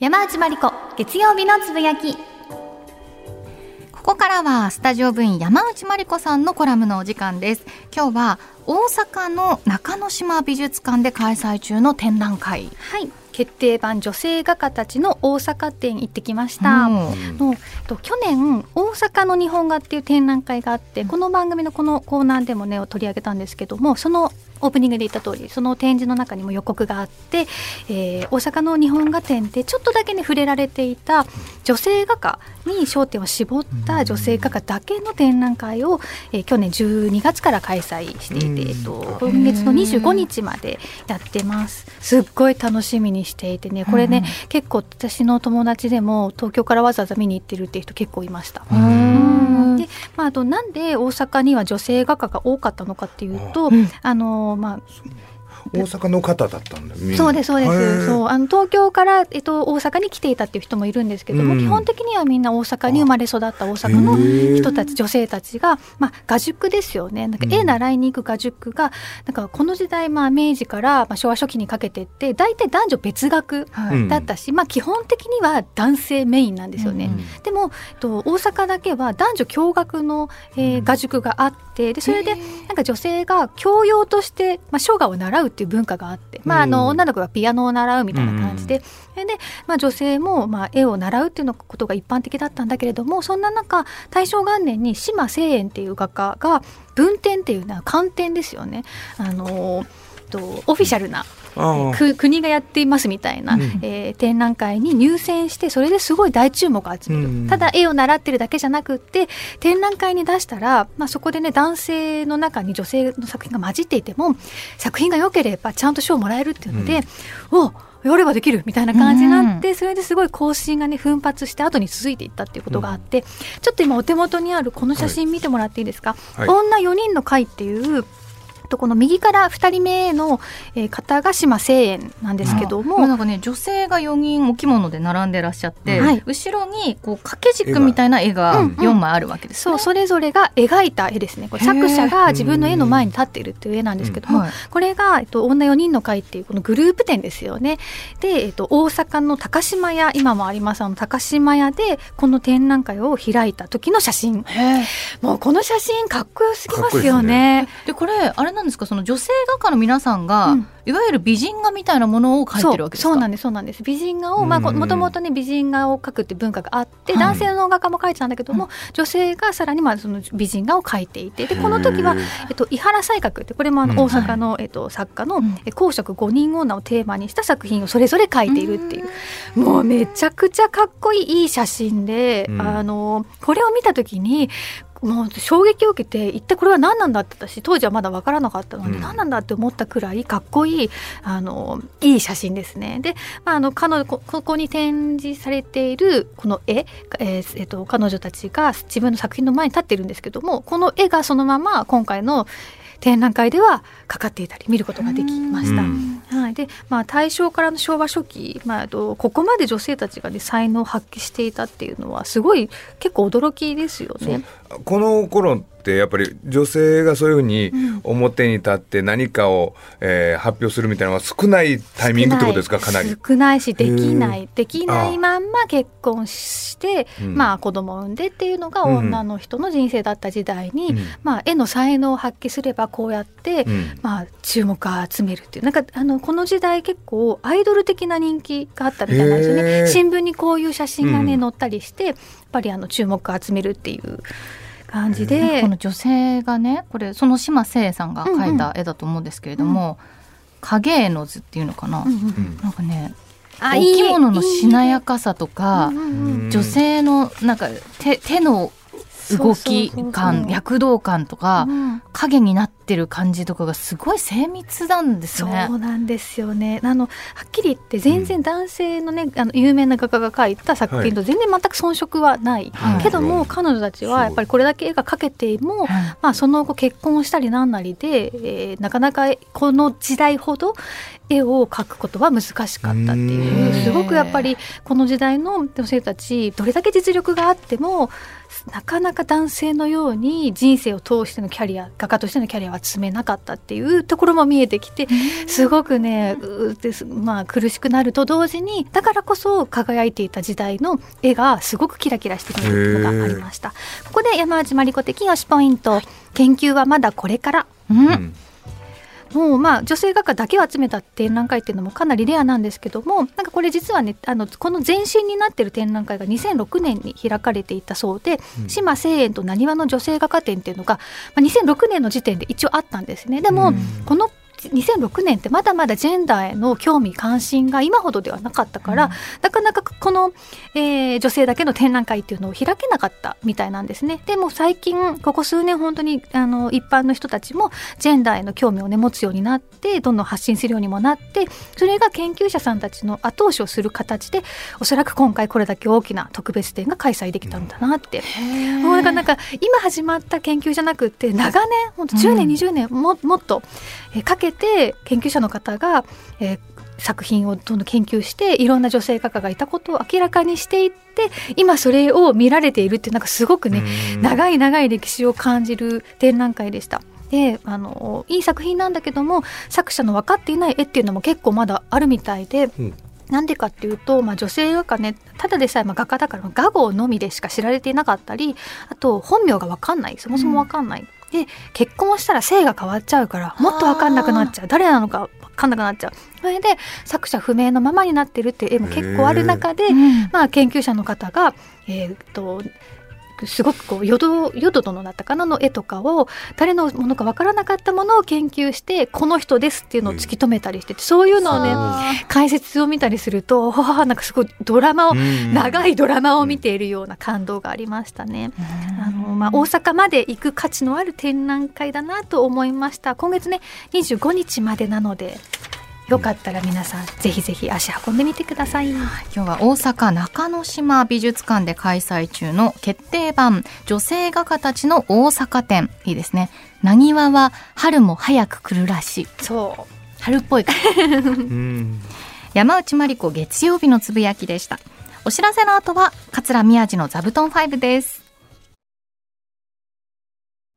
山内まりこ月曜日のつぶやき。ここからはスタジオ部員山内まりこさんのコラムのお時間です。今日は大阪の中之島美術館で開催中の展覧会。はい。決定版女性画家たちの大阪展行ってきました。のと去年大阪の日本画っていう展覧会があってこの番組のこのコーナーでもね取り上げたんですけどもそのオープニングで言った通りその展示の中にも予告があって、えー大阪の日本画展でちょっとだけね触れられていた女性画家に焦点を絞った女性画家だけの展覧会を、えー去年12月から開催していて、えっと、今月の25日までやってます。すっごい楽しみにしていてねこれね、結構私の友達でも東京からわざわざ見に行ってるっていう人結構いました。うんで、まあ、あとなんで大阪には女性画家が多かったのかっていうと、うん。あのまあ、大阪の方だったんだそうですそうです。そうあの東京から、えっと、大阪に来ていたっていう人もいるんですけども、うん。基本的にはみんな大阪に生まれ育った大阪の人たち女性たちが、まあ、画塾ですよね。なんかうん。絵習いに行く画塾がなんかこの時代、まあ、明治から、まあ、昭和初期にかけてって大体男女別学だったし、まあ、基本的には男性メインなんですよね。うんでも、えっと、大阪だけは男女共学の、えー画塾があってでそれでなんか女性が教養として、まあ、書画を習うっていう文化があって、まあ、あのうん。女の子がピアノを習うみたいな感じで、で、まあ、女性も、まあ、絵を習うっていうのことが一般的だったんだけれどもそんな中大正元年に島清園っていう画家が文展っていうのは観展ですよね。あのとオフィシャルなく国がやっていますみたいな、うん。えー展覧会に入選してそれですごい大注目を集める、うん。ただ絵を習ってるだけじゃなくって展覧会に出したら、まあ、そこでね男性の中に女性の作品が混じっていても作品が良ければちゃんと賞をもらえるっていうので、おやればできるみたいな感じになって、それですごい更新がね奮発して後に続いていったっていうことがあって、ちょっと今お手元にあるこの写真見てもらっていいですか、はい。女4人の会っていうとこの右から2人目のえー方が島清園なんですけども、も。うなんかね女性が4人お着物で並んでらっしゃって、はい。後ろにこう掛け軸みたいな絵がうん4枚あるわけですね。そうそれぞれが描いた絵ですね。これ作者が自分の絵の前に立っているっていう絵なんですけども、はい。これが、えっと、女4人の会っていうこのグループ展ですよね。で、えっと、大阪の高島屋今もありますあの高島屋でこの展覧会を開いた時の写真。もうこの写真かっこよすぎますよね。でこれあれなんですか？その女性画家の皆さんが、うん。いわゆる美人画みたいなものを描いてるわけですか？そうなんですそうなんです。美人画をまあうんもともとね美人画を描くって文化があって、はい。男性の画家も描いてたんだけども、女性がさらにまあその美人画を描いていてでこの時はえっと、伊原西鶴ってこれもあうん。の大阪の、えっと、作家のうん「え公職五人女」をテーマにした作品をそれぞれ描いているっていう。もうめちゃくちゃかっこいいいい写真で、うん。あのこれを見た時にもう衝撃を受けて一体これは何なんだって私当時はまだ分からなかったので、うん何なんだって思ったくらいかっこいいあのいい写真ですね。で、まあ、あの彼女こここに展示されているこの絵、えーえっと彼女たちが自分の作品の前に立ってるんですけどもこの絵がそのまま今回の展覧会ではかかっていたり見ることができました。うんはい、で、まあ、大正からの昭和初期、まあ、ここまで女性たちが、ね、才能を発揮していたっていうのはすごい結構驚きですよね。この頃ってやっぱり女性がそういうふうに表に立って何かを、えー発表するみたいなのが少ないタイミングってことですかかなり。少ないしできなへいできないまんま結婚して、うんまあ、子供を産んでっていうのがうん。女の人の人生だった時代に、うん。まあ、絵の才能を発揮すればこうやって、うん。まあ、注目を集めるっていう。なんかあのこの時代結構アイドル的な人気があったみたいなんですよね。新聞にこういう写真がね、うん載ったりしてやっぱりあの注目を集めるっていう感じで。かこの女性がねこれその島聖さんが描いた絵だと思うんですけれども、影絵の図っていうのかな、うんうんうん。なんかねあお着物のしなやかかさとか、女性のなんか手手の動き感躍動感とか、うん影になってる感じとかがすごい精密なんですそね。うなんですよね。あのはっきり言って全然男性のね、あの有名な画家が描いた作品と全然全く遜色はない、はい。けども彼女たちはやっぱりこれだけ絵が描けても、はい。まあ、その後結婚したりなんなりで、えーなかなかこの時代ほど絵を描くことは難しかったっていう。うんすごくやっぱりこの時代の女性たちどれだけ実力があってもなかなか男性のように人生を通してのキャリア画家としてのキャリアを集めなかったっていうところも見えてきてすごくねまあ苦しくなると同時にだからこそ輝いていた時代の絵がすごくキラキラして見えるのがありました。ここで山内真理子的推しポイント。研究はまだこれから、うん、うんもうまあ女性画家だけを集めた展覧会っていうのもかなりレアなんですけどもなんかこれ実はねあのこの前身になってる展覧会が2006年に開かれていたそうで「うん、島清園となにわの女性画家展」っていうのが、まあ、2006年の時点で一応あったんですね。でも、うん、この2006年ってまだまだジェンダーへの興味関心が今ほどではなかったから、うん、なかなかこの、えー、女性だけの展覧会っていうのを開けなかったみたいなんですね。でも最近ここ数年本当にあの一般の人たちもジェンダーへの興味をね持つようになってどんどん発信するようにもなってそれが研究者さんたちの後押しをする形でおそらく今回これだけ大きな特別展が開催できたんだなって、うん、もうなんか今始まった研究じゃなくて長年本当10年、うん、20年ももっと、えかけけて研究者の方が、えー、作品をどんどん研究していろんな女性画家がいたことを明らかにしていって今それを見られているってなんかすごくね長い長い歴史を感じる展覧会でした。であのいい作品なんだけども作者の分かっていない絵っていうのも結構まだあるみたいで。うんなんでかっていうと、まあ、女性画家ねただでさえまあ画家だから画号のみでしか知られていなかったりあと本名が分かんないそもそも分かんない、で結婚をしたら性が変わっちゃうからもっと分かんなくなっちゃう。誰なのか分かんなくなっちゃう。それで作者不明のままになってるっていう絵も結構ある中で、まあ、研究者の方が、えー、っとすごくこう淀淀殿だったかなの絵とかを誰のものかわからなかったものを研究してこの人ですっていうのを突き止めたりしてて、そういうのをね解説を見たりするとなんかすごいドラマを長いドラマを見ているような感動がありましたね。あのまあ、大阪まで行く価値のある展覧会だなと思いました。今月ね25日までなのでよかったら皆さんぜひぜひ足運んでみてください、今日は大阪中之島美術館で開催中の決定版女性画家たちの大阪展。いいですね。なにわは春も早く来るらしい。そう。春っぽい 山内真理子月曜日のつぶやきでした。お知らせの後は桂宮治の座布団5です